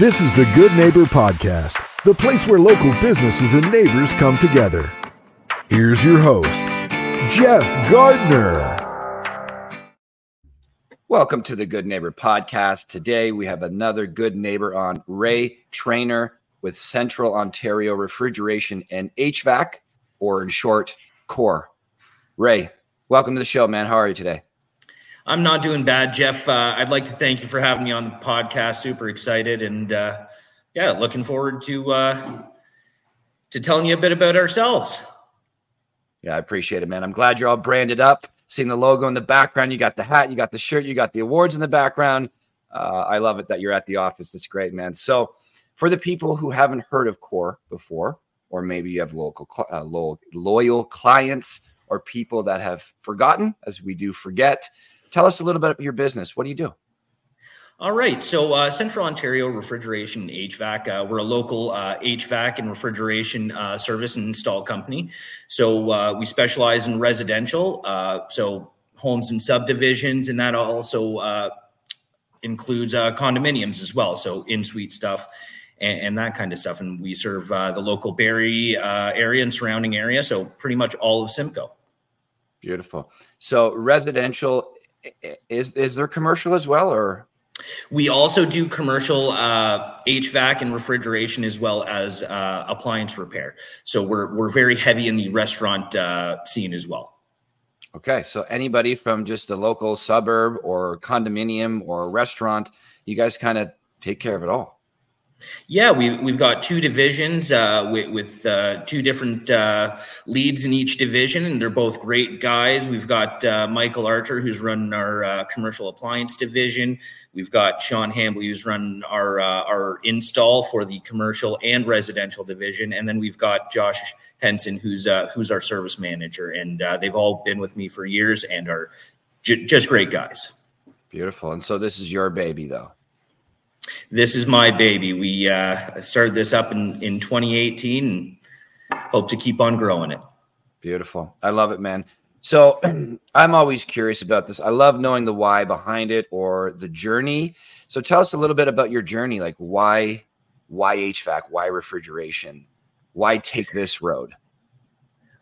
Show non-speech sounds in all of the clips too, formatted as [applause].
This is the Good Neighbor Podcast, the place where local businesses and neighbors come together. Here's your host, Jeff Gardner. Welcome to the Good Neighbor Podcast. Today we have another good neighbor on Ray Traynor with Central Ontario Refrigeration and HVAC, or in short, CORH. Ray, welcome to the show, man. How are you today? I'm not doing bad, Jeff. Uh, I'd like to thank you for having me on the podcast. Super excited, and uh, yeah, looking forward to uh, to telling you a bit about ourselves. Yeah, I appreciate it, man. I'm glad you're all branded up. Seeing the logo in the background, you got the hat, you got the shirt, you got the awards in the background. Uh, I love it that you're at the office. It's great, man. So, for the people who haven't heard of CORH before, or maybe you have local uh, loyal, loyal clients or people that have forgotten, as we do forget, tell us a little bit about your business. What do you do? All right. So, uh, Central Ontario Refrigeration HVAC, uh, we're a local uh, HVAC and refrigeration uh, service and install company. So, uh, we specialize in residential, uh, so homes and subdivisions, and that also includes condominiums as well. So, in suite stuff and, and, that kind of stuff. And we serve the local Barrie area and surrounding area. So, pretty much all of Simcoe. Beautiful. So, residential is is there commercial as well, or we also do commercial uh, HVAC and refrigeration as well as uh, appliance repair. So we're we're very heavy in the restaurant uh, scene as well. Okay, so anybody from just a local suburb or condominium or restaurant, you guys kind of take care of it all. Yeah, we, we've got two divisions uh, with, with uh, two different uh, leads in each division, and they're both great guys. We've got uh, Michael Archer, who's running our uh, commercial appliance division. We've got Sean Hambley, who's running our uh, our install for the commercial and residential division, and then we've got Josh Henson, who's who's our service manager. And they've all been with me for years and are j- just great guys. Beautiful. And so this is your baby, though. This is my baby. We uh, started this up in, in 2018 and hope to keep on growing it. Beautiful. I love it, man. So [clears throat] I'm always curious about this. I love knowing the why behind it or the journey. So tell us a little bit about your journey. Like why, why HVAC? Why refrigeration? Why take this road?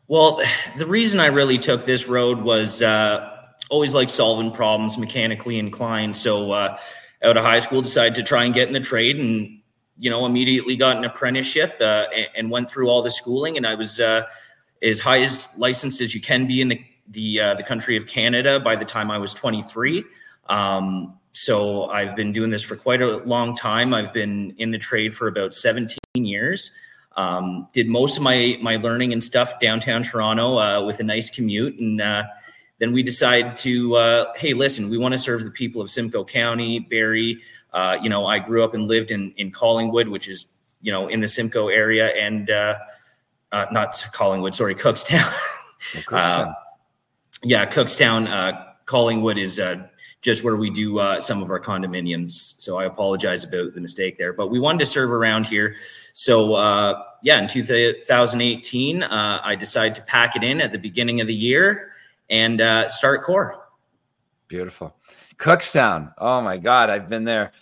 Well, the reason I really took this road was uh, always like solving problems, mechanically inclined. So uh, out of high school, decided to try and get in the trade and, you know, immediately got an apprenticeship uh, and, and, went through all the schooling. And I was uh, as high as licensed as you can be in the, the, uh, the country of Canada by the time I was 23. Um, so I've been doing this for quite a long time. I've been in the trade for about 17 years. Um, did most of my my learning and stuff downtown Toronto uh, with a nice commute, and uh, then we decide to, uh, hey, listen, we want to serve the people of Simcoe County, Barrie. Uh, you know, I grew up and lived in in Collingwood, which is you know in the Simcoe area, and uh, uh not Collingwood, sorry, Cookstown. Oh, Cookstown. Uh, yeah, Cookstown. Uh, Collingwood is just where we do some of our condominiums. So I apologize about the mistake there, but we wanted to serve around here. So yeah, in 2018, I decided to pack it in at the beginning of the year and uh, start CORH. Beautiful. Cookstown. Oh my God. I've been there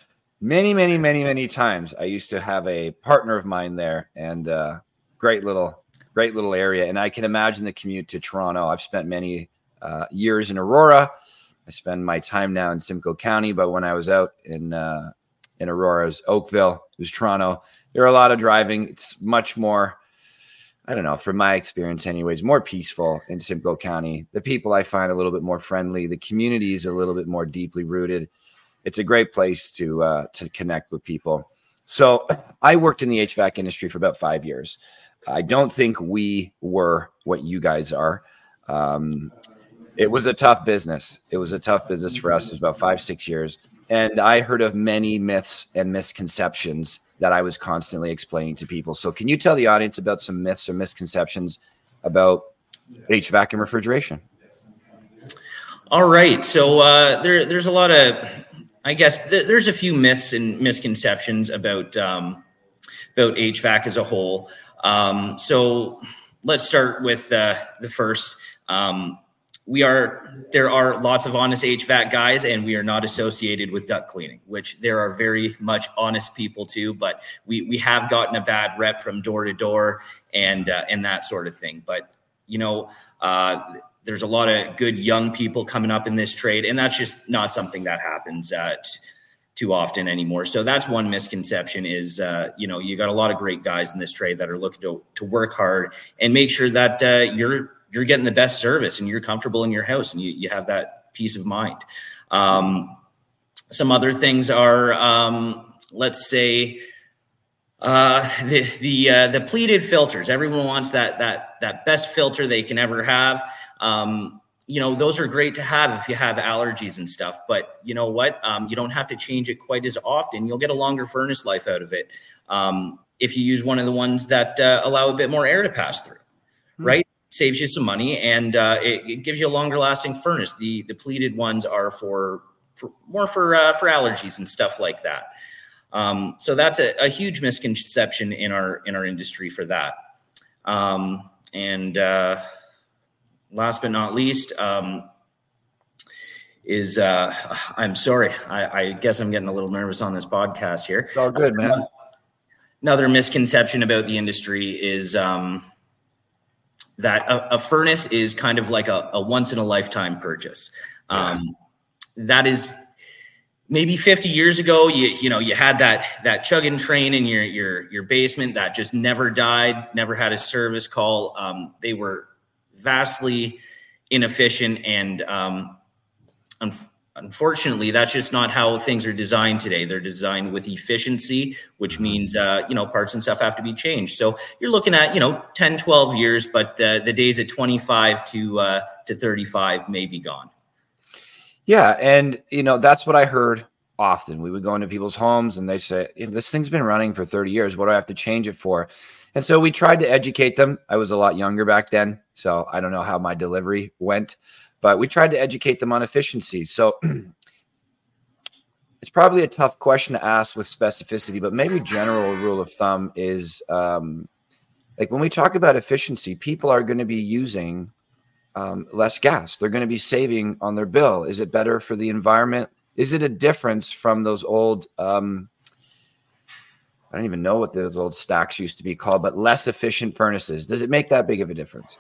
many, many, many, many times. I used to have a partner of mine there and uh, great little, great little area. And I can imagine the commute to Toronto. I've spent many uh, years in Aurora. I spend my time now in Simcoe County, but when I was out in uh, in Aurora, it was Oakville, it was Toronto. There are a lot of driving. It's much more I don't know, from my experience, anyways, more peaceful in Simcoe County. The people I find a little bit more friendly. The community is a little bit more deeply rooted. It's a great place to uh, to connect with people. So [clears throat] I worked in the HVAC industry for about five years. I don't think we were what you guys are. Um, it was a tough business. It was a tough business for us. It was about five, six years. And I heard of many myths and misconceptions that I was constantly explaining to people. So, can you tell the audience about some myths or misconceptions about HVAC and refrigeration? All right. So, uh, there, there's a lot of, I guess, th- there's a few myths and misconceptions about um, about HVAC as a whole. Um, so, let's start with uh, the first. Um, we are there are lots of honest HVAC guys, and we are not associated with duct cleaning, which there are very much honest people too. But we we have gotten a bad rep from door to door and uh, and that sort of thing. But you know, uh, there's a lot of good young people coming up in this trade, and that's just not something that happens. Uh, t- too often anymore. So that's one misconception is, uh, you know, you got a lot of great guys in this trade that are looking to, to work hard and make sure that uh, you're you're getting the best service and you're comfortable in your house and you, you have that peace of mind. Um, some other things are, um, let's say, uh, the the uh, the pleated filters. Everyone wants that that that best filter they can ever have. Um, you know, those are great to have if you have allergies and stuff. But you know what? Um, you don't have to change it quite as often. You'll get a longer furnace life out of it um, if you use one of the ones that uh, allow a bit more air to pass through. Hmm. Right? Saves you some money and uh, it, it, gives you a longer lasting furnace. The the pleated ones are for, for more for uh, for allergies and stuff like that. Um, so that's a, a, huge misconception in our in our industry for that. Um, and uh, last but not least, um, is uh, [sighs] I'm sorry. I, I, guess I'm getting a little nervous on this podcast here. It's all good, man. Another misconception about the industry is um, that a, a, furnace is kind of like a, a once in a lifetime purchase. Um, that is maybe 50 years ago you you know you had that that chugging train in your your your basement that just never died never had a service call um, they were vastly inefficient and um, unfortunately that's just not how things are designed today. They're designed with efficiency which mm-hmm. means uh, you know parts and stuff have to be changed. So you're looking at you know 10 12 years but the, the days at 25 to uh, to 35 may be gone. Yeah and you know that's what i heard often. We would go into people's homes and they say this thing's been running for 30 years. What do i have to change it for? And so we tried to educate them. I was a lot younger back then so i don't know how my delivery went but we tried to educate them on efficiency. So [clears throat] it's probably a tough question to ask with specificity, but maybe general rule of thumb is um, like when we talk about efficiency, people are going to be using um, less gas. They're going to be saving on their bill. Is it better for the environment? Is it a difference from those old? Um, I don't even know what those old stacks used to be called, but less efficient furnaces. Does it make that big of a difference?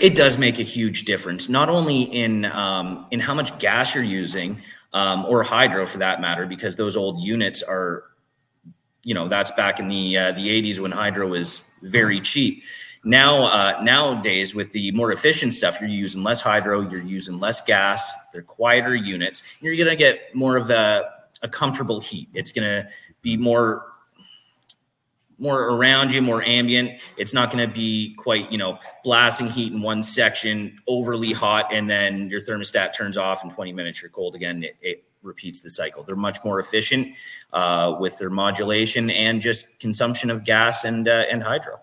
It does make a huge difference, not only in um, in how much gas you're using, um, or hydro for that matter, because those old units are, you know, that's back in the uh, the 80s when hydro was very cheap. Now, uh, nowadays, with the more efficient stuff, you're using less hydro, you're using less gas. They're quieter units. You're going to get more of a, a comfortable heat. It's going to be more more around you, more ambient. It's not going to be quite, you know, blasting heat in one section, overly hot, and then your thermostat turns off in 20 minutes, you're cold again. It, it repeats the cycle. They're much more efficient uh, with their modulation and just consumption of gas and uh, and hydro.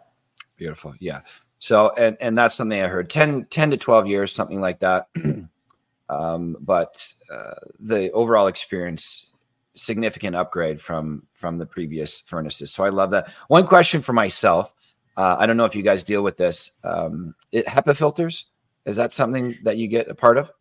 Beautiful, yeah. So, and and that's something I heard 10, 10 to 12 years, something like that. [clears throat] um, but uh, the overall experience significant upgrade from from the previous furnaces. So I love that. One question for myself. Uh, I don't know if you guys deal with this. Um, it, HEPA filters is that something that you get a part of?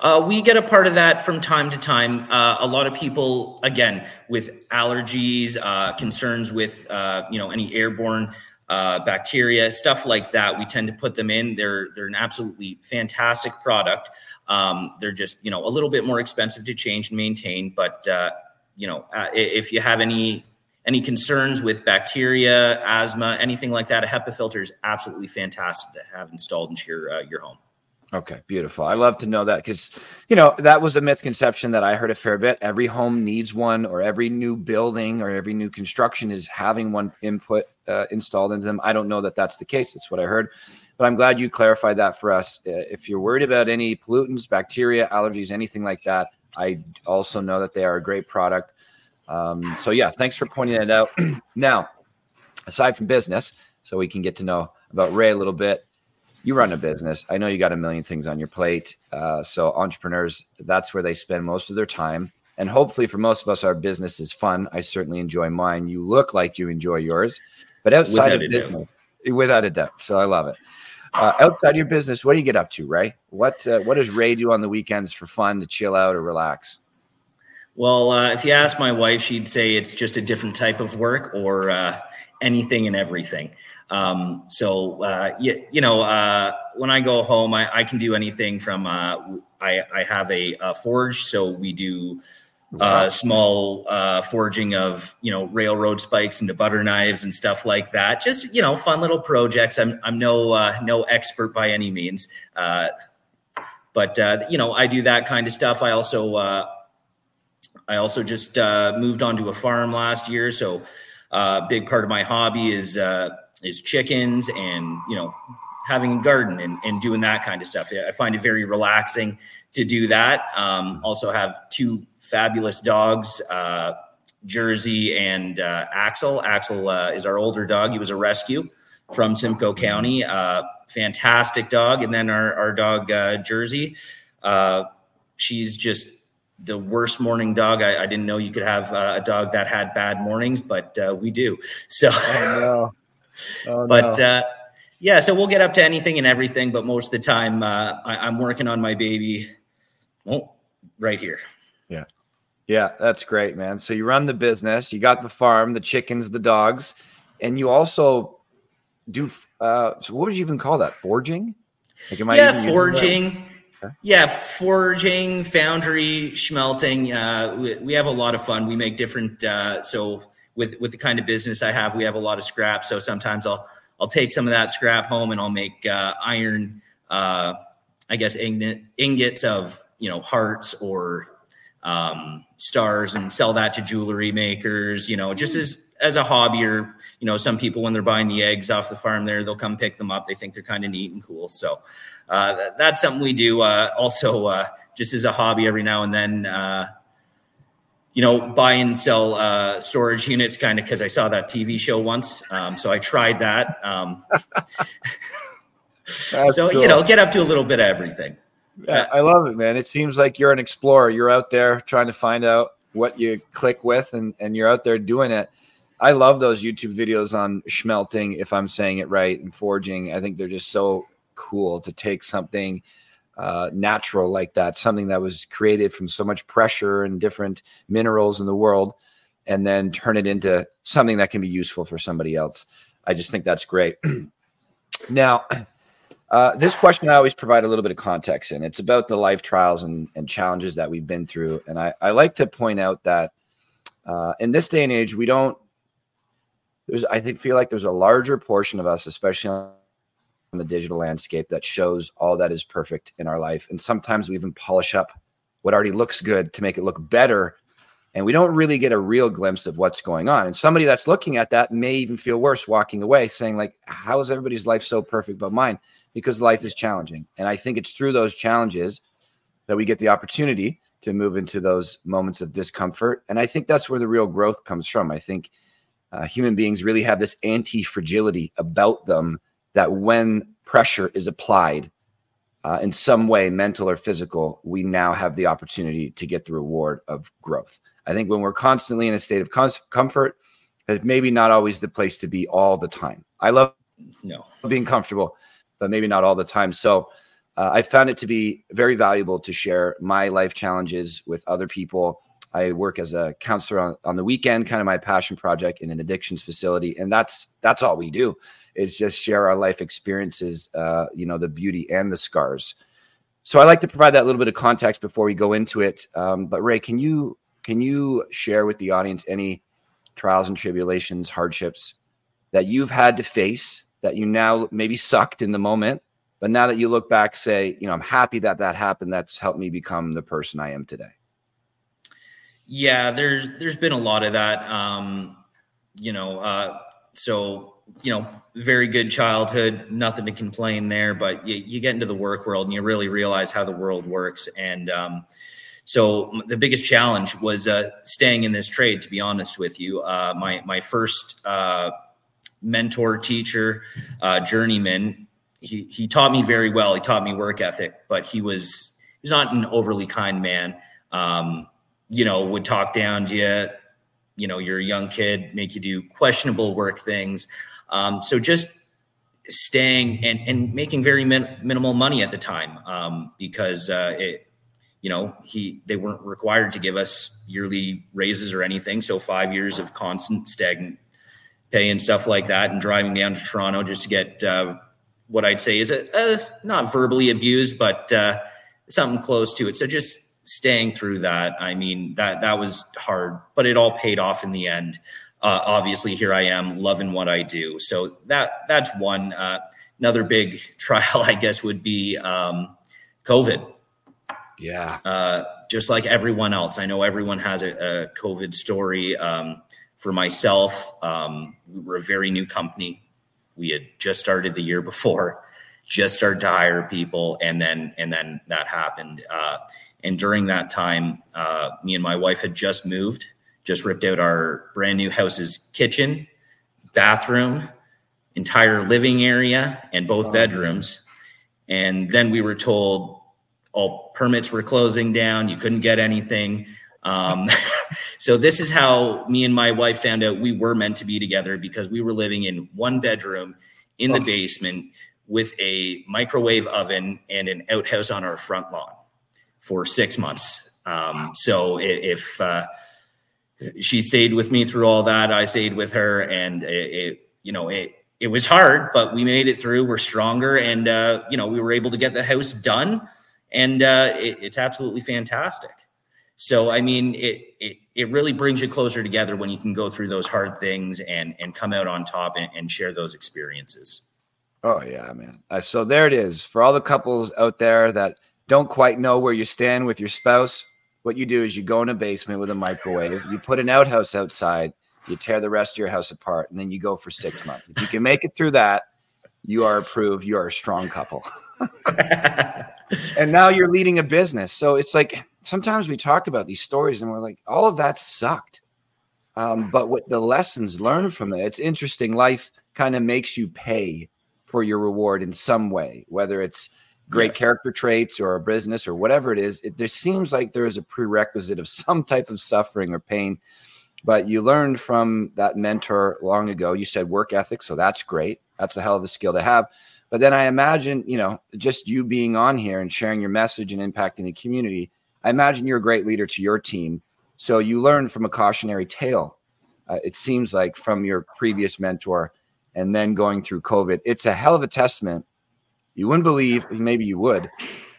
Uh, we get a part of that from time to time. Uh, a lot of people, again, with allergies, uh, concerns with uh, you know any airborne uh, bacteria, stuff like that, we tend to put them in. They're they're an absolutely fantastic product. Um, they're just you know a little bit more expensive to change and maintain, but uh, you know uh, if you have any any concerns with bacteria, asthma, anything like that, a HEPA filter is absolutely fantastic to have installed into your uh, your home. Okay, beautiful. I love to know that because, you know, that was a misconception that I heard a fair bit. Every home needs one, or every new building or every new construction is having one input uh, installed into them. I don't know that that's the case. That's what I heard. But I'm glad you clarified that for us. Uh, if you're worried about any pollutants, bacteria, allergies, anything like that, I also know that they are a great product. Um, so, yeah, thanks for pointing that out. [clears throat] now, aside from business, so we can get to know about Ray a little bit, you run a business. I know you got a million things on your plate. Uh, so, entrepreneurs, that's where they spend most of their time. And hopefully, for most of us, our business is fun. I certainly enjoy mine. You look like you enjoy yours, but outside Without of business, without a doubt. So I love it. uh, outside your business, what do you get up to, Ray? What uh, what does Ray do on the weekends for fun to chill out or relax? Well, uh, if you ask my wife, she'd say it's just a different type of work or uh, anything and everything. Um, so uh, you, you know, uh, when I go home, I, I, can do anything from uh, I, I have a, a, forge, so we do uh, small uh, forging of you know railroad spikes into butter knives and stuff like that. Just you know, fun little projects. I'm I'm no uh, no expert by any means, but you know, I do that kind of stuff. I also I also just moved onto a farm last year, so a big part of my hobby is is chickens and you know having a garden and, and doing that kind of stuff. I find it very relaxing to do that. Um, also have two fabulous dogs, uh, Jersey and uh, Axel. Axel uh, is our older dog. He was a rescue from Simcoe County. Uh, fantastic dog. And then our, our dog, uh, Jersey, uh, she's just the worst morning dog. I, I didn't know you could have a dog that had bad mornings, but we do. So, [laughs] oh. But no. uh, yeah, so we'll get up to anything and everything, but most of the time uh, I, am working on my baby. Oh, right here. Yeah. Yeah, that's great, man. So you run the business, you got the farm, the chickens, the dogs, and you also do. Uh, so what would you even call that? Forging? Like, am yeah, forging. Yeah, forging, foundry, smelting. Uh, we, we, have a lot of fun. We make different. Uh, so with with the kind of business I have, we have a lot of scrap. So sometimes I'll I'll take some of that scrap home and I'll make uh, iron, uh, I guess ingot, ingots of you know hearts or um, stars and sell that to jewelry makers. You know, just as as a hobby or you know some people when they're buying the eggs off the farm there they'll come pick them up they think they're kind of neat and cool so uh, that, that's something we do uh, also uh, just as a hobby every now and then uh, you know, buy and sell uh, storage units kind of because I saw that TV show once. Um, so I tried that. Um, [laughs] so, cool. you know, get up to a little bit of everything. Yeah, I love it, man. It seems like you're an explorer. You're out there trying to find out what you click with and, and you're out there doing it. I love those YouTube videos on schmelting, if I'm saying it right, and forging. I think they're just so cool to take something – uh, natural like that, something that was created from so much pressure and different minerals in the world, and then turn it into something that can be useful for somebody else. I just think that's great. [clears throat] now, uh, this question I always provide a little bit of context in. It's about the life trials and, and challenges that we've been through. And I, I like to point out that uh, in this day and age, we don't, there's, I think, feel like there's a larger portion of us, especially the digital landscape that shows all that is perfect in our life. And sometimes we even polish up what already looks good to make it look better. And we don't really get a real glimpse of what's going on. And somebody that's looking at that may even feel worse walking away, saying, like, how is everybody's life so perfect but mine? Because life is challenging. And I think it's through those challenges that we get the opportunity to move into those moments of discomfort. And I think that's where the real growth comes from. I think uh, human beings really have this anti fragility about them that when pressure is applied uh, in some way, mental or physical, we now have the opportunity to get the reward of growth. I think when we're constantly in a state of com- comfort, it's maybe not always the place to be all the time. I love no being comfortable, but maybe not all the time. So uh, I found it to be very valuable to share my life challenges with other people. I work as a counselor on, on the weekend, kind of my passion project in an addictions facility, and that's that's all we do is just share our life experiences, uh, you know, the beauty and the scars. So I like to provide that little bit of context before we go into it. Um, but Ray, can you can you share with the audience any trials and tribulations, hardships that you've had to face that you now maybe sucked in the moment, but now that you look back, say, you know, I'm happy that that happened. That's helped me become the person I am today. Yeah, there's there's been a lot of that. Um, you know, uh, so you know, very good childhood, nothing to complain there. But you, you, get into the work world and you really realize how the world works. And um, so the biggest challenge was uh, staying in this trade. To be honest with you, uh, my my first uh, mentor, teacher, uh, journeyman, he he taught me very well. He taught me work ethic, but he was he's not an overly kind man. Um, you know, would talk down to you. You know, you're a young kid, make you do questionable work things. Um, so just staying and and making very min- minimal money at the time um, because uh, it you know he they weren't required to give us yearly raises or anything so five years of constant stagnant pay and stuff like that and driving down to toronto just to get uh, what i'd say is a, a not verbally abused but uh, something close to it so just staying through that i mean that that was hard but it all paid off in the end uh, obviously here i am loving what i do so that that's one uh, another big [laughs] trial i guess would be um, covid yeah. Uh, just like everyone else, I know everyone has a, a COVID story. Um, for myself, um, we were a very new company. We had just started the year before, just started to hire people, and then and then that happened. Uh, and during that time, uh, me and my wife had just moved, just ripped out our brand new house's kitchen, bathroom, entire living area, and both bedrooms. And then we were told all permits were closing down. You couldn't get anything. Um, [laughs] so this is how me and my wife found out we were meant to be together because we were living in one bedroom in the oh. basement with a microwave oven and an outhouse on our front lawn for six months. Um, so if uh, she stayed with me through all that, I stayed with her, and it, it you know it it was hard, but we made it through. We're stronger, and uh, you know we were able to get the house done and uh, it, it's absolutely fantastic. So I mean, it, it it really brings you closer together when you can go through those hard things and and come out on top and, and share those experiences. Oh yeah, man. Uh, so there it is for all the couples out there that don't quite know where you stand with your spouse. What you do is you go in a basement with a microwave, you put an outhouse outside, you tear the rest of your house apart, and then you go for six months. If you can make it through that, you are approved. You are a strong couple. [laughs] and now you're leading a business. So it's like sometimes we talk about these stories and we're like, all of that sucked. Um, but what the lessons learned from it, it's interesting. Life kind of makes you pay for your reward in some way, whether it's great yes. character traits or a business or whatever it is. It, there seems like there is a prerequisite of some type of suffering or pain. But you learned from that mentor long ago. You said work ethic, so that's great. That's a hell of a skill to have. But then I imagine, you know, just you being on here and sharing your message and impacting the community, I imagine you're a great leader to your team. So you learn from a cautionary tale, uh, it seems like from your previous mentor and then going through COVID. It's a hell of a testament. You wouldn't believe, maybe you would,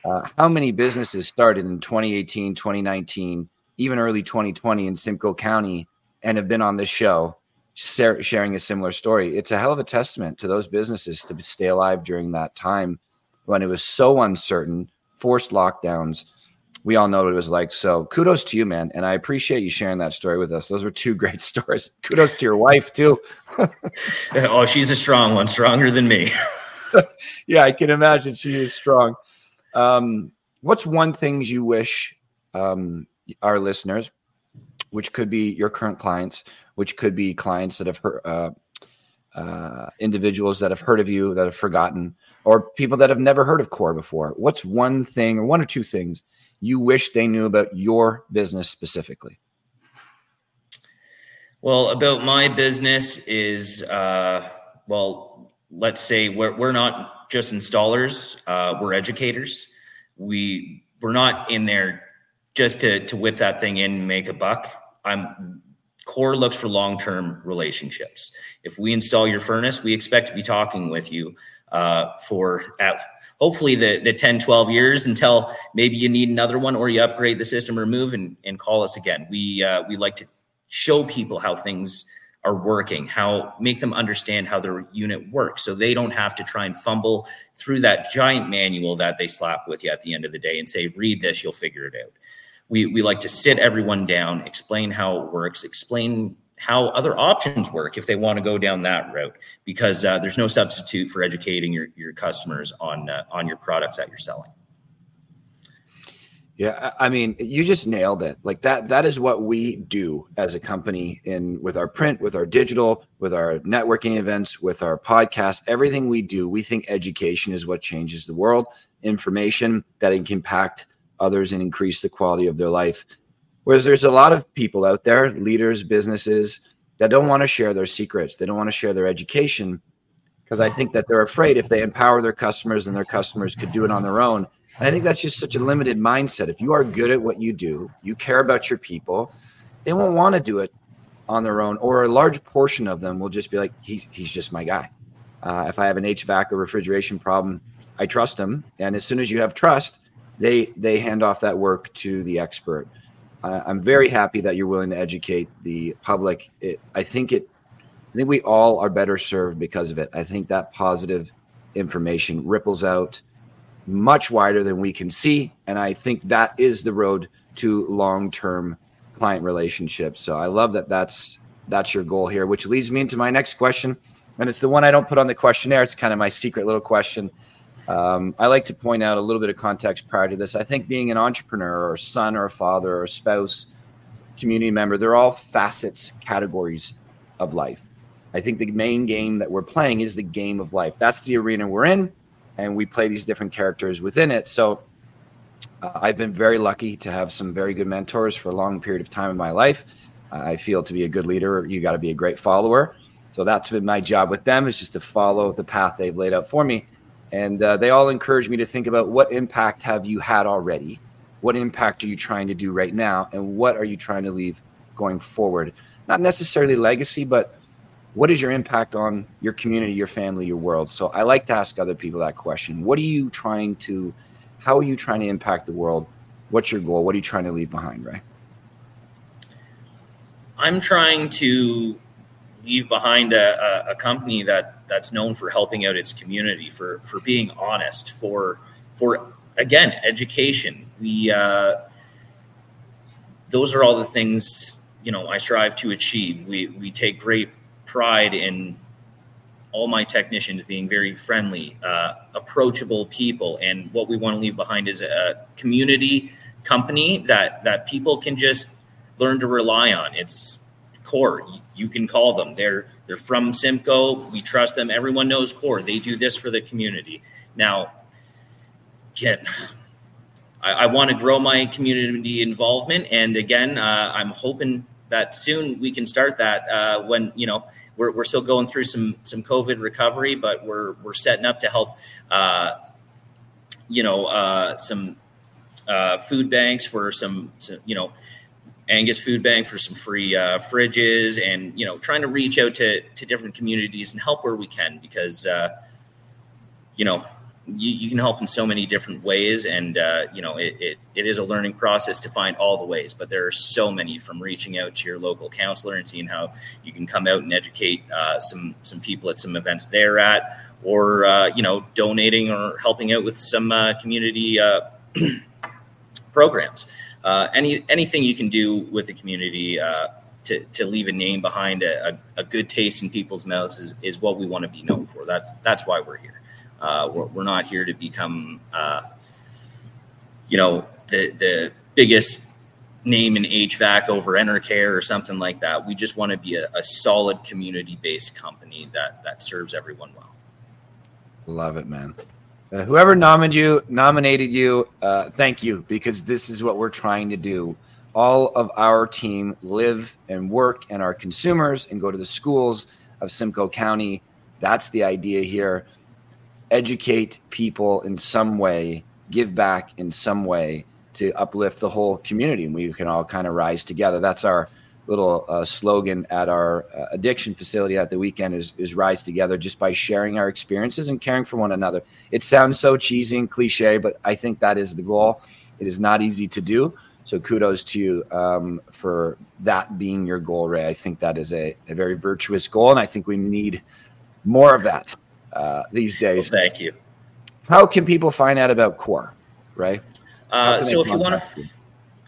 uh, how many businesses started in 2018, 2019, even early 2020 in Simcoe County and have been on this show sharing a similar story. It's a hell of a testament to those businesses to stay alive during that time when it was so uncertain, forced lockdowns. We all know what it was like. So kudos to you, man. And I appreciate you sharing that story with us. Those were two [laughs] great stories. Kudos to your wife, too. [laughs] oh, she's a strong one, stronger than me. [laughs] yeah, I can imagine she is strong. Um, what's one thing you wish um, our listeners, which could be your current clients, which could be clients that have heard, uh, uh, individuals that have heard of you that have forgotten, or people that have never heard of CORH before. What's one thing or one or two things you wish they knew about your business specifically? Well, about my business is, uh, well, let's say we're, we're not just installers, uh, we're educators. We, we're not in there just to, to whip that thing in and make a buck. I'm CORH looks for long term relationships. If we install your furnace, we expect to be talking with you uh, for at, hopefully the, the 10, 12 years until maybe you need another one or you upgrade the system or move and, and call us again. We, uh, we like to show people how things are working, how make them understand how their unit works so they don't have to try and fumble through that giant manual that they slap with you at the end of the day and say, read this, you'll figure it out we, we like to sit everyone down, explain how it works, explain how other options work if they want to go down that route, because uh, there's no substitute for educating your, your customers on uh, on your products that you're selling. Yeah, I mean, you just nailed it. Like that that is what we do as a company in with our print, with our digital, with our networking events, with our podcast, everything we do, we think education is what changes the world. Information that can impact others and increase the quality of their life. Whereas there's a lot of people out there, leaders, businesses, that don't want to share their secrets. They don't want to share their education because I think that they're afraid if they empower their customers and their customers could do it on their own. And I think that's just such a limited mindset. If you are good at what you do, you care about your people, they won't want to do it on their own, or a large portion of them will just be like, he, he's just my guy. Uh, if I have an HVAC or refrigeration problem, I trust him. And as soon as you have trust, they they hand off that work to the expert. Uh, I'm very happy that you're willing to educate the public. It, I think it I think we all are better served because of it. I think that positive information ripples out much wider than we can see. And I think that is the road to long term client relationships. So I love that that's that's your goal here, which leads me into my next question. And it's the one I don't put on the questionnaire. It's kind of my secret little question. Um, I like to point out a little bit of context prior to this. I think being an entrepreneur or a son or a father or a spouse, community member, they're all facets, categories of life. I think the main game that we're playing is the game of life. That's the arena we're in, and we play these different characters within it. So uh, I've been very lucky to have some very good mentors for a long period of time in my life. Uh, I feel to be a good leader, you got to be a great follower. So that's been my job with them is just to follow the path they've laid out for me. And uh, they all encourage me to think about what impact have you had already? What impact are you trying to do right now? And what are you trying to leave going forward? Not necessarily legacy, but what is your impact on your community, your family, your world? So I like to ask other people that question. What are you trying to, how are you trying to impact the world? What's your goal? What are you trying to leave behind, Ray? I'm trying to leave behind a, a, a company that that's known for helping out its community, for for being honest, for for again education. We uh, those are all the things you know I strive to achieve. We we take great pride in all my technicians being very friendly, uh, approachable people, and what we want to leave behind is a community company that that people can just learn to rely on. It's CORH. You can call them. They're they're from Simcoe. We trust them. Everyone knows CORH. They do this for the community. Now, get. I, I want to grow my community involvement, and again, uh, I'm hoping that soon we can start that uh, when you know we're, we're still going through some some COVID recovery, but we're we're setting up to help uh, you know uh, some uh, food banks for some, some, you know Angus Food Bank for some free uh, fridges and you know trying to reach out to to different communities and help where we can because uh, you know you, you, can help in so many different ways and uh, you know it, it, it is a learning process to find all the ways but there are so many from reaching out to your local counselor and seeing how you can come out and educate uh, some some people at some events they're at or uh, you know donating or helping out with some uh, community [clears throat] programs uh, any anything you can do with the community to, to leave a name behind a, a, good taste in people's mouths is, is what we want to be known for that's that's why we're here uh, we're, we're, not here to become, uh, you know, the the biggest name in HVAC over Enercare or something like that. We just want to be a, a solid community based company that that serves everyone well. Love it, man. Uh, whoever nominated you, nominated you, uh, thank you because this is what we're trying to do. All of our team live and work and are consumers and go to the schools of Simcoe County. That's the idea here educate people in some way, give back in some way to uplift the whole community, and we can all kind of rise together. That's our little uh, slogan at our uh, addiction facility at the weekend is, is rise together just by sharing our experiences and caring for one another it sounds so cheesy and cliche but i think that is the goal it is not easy to do so kudos to you um, for that being your goal ray i think that is a, a very virtuous goal and i think we need more of that uh, these days. Well, thank you. How can people find out about CORH, right? Uh, so if you want to,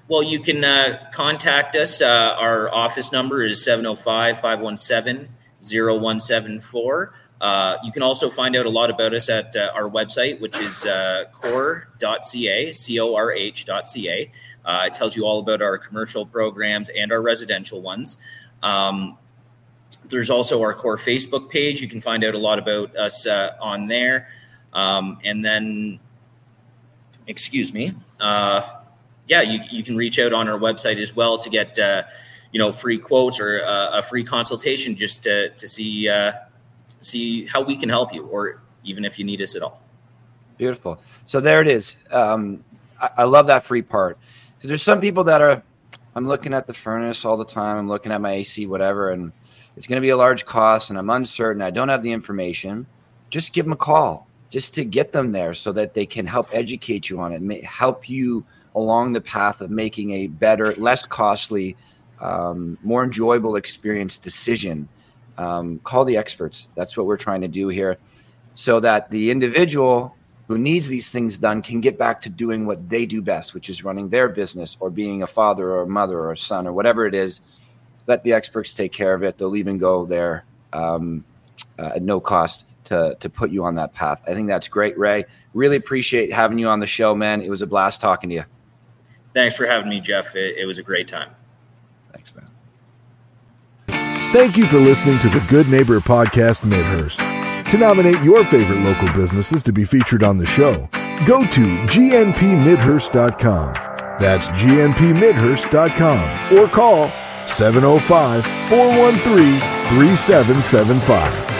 well, you can uh, contact us. Uh, our office number is 705 517 0174. Uh, you can also find out a lot about us at uh, our website, which is uh, corh.ca, C O R H.ca. Uh, it tells you all about our commercial programs and our residential ones. Um, there's also our CORH Facebook page. You can find out a lot about us uh, on there. Um, and then, excuse me, uh, yeah, you, you can reach out on our website as well to get, uh, you know, free quotes or uh, a free consultation just to, to see uh, see how we can help you, or even if you need us at all. Beautiful. So there it is. Um, I, I love that free part. So there's some people that are. I'm looking at the furnace all the time. I'm looking at my AC, whatever, and it's going to be a large cost, and I'm uncertain. I don't have the information. Just give them a call, just to get them there, so that they can help educate you on it, help you along the path of making a better, less costly, um, more enjoyable experience decision. Um, call the experts. That's what we're trying to do here, so that the individual who needs these things done can get back to doing what they do best, which is running their business or being a father or a mother or a son or whatever it is. Let the experts take care of it. They'll even go there um, uh, at no cost to to put you on that path. I think that's great, Ray. Really appreciate having you on the show, man. It was a blast talking to you. Thanks for having me, Jeff. It, it was a great time. Thanks, man. Thank you for listening to the Good Neighbor Podcast Midhurst. To nominate your favorite local businesses to be featured on the show, go to gnpmidhurst.com. That's gnpmidhurst.com or call 705 413 3775.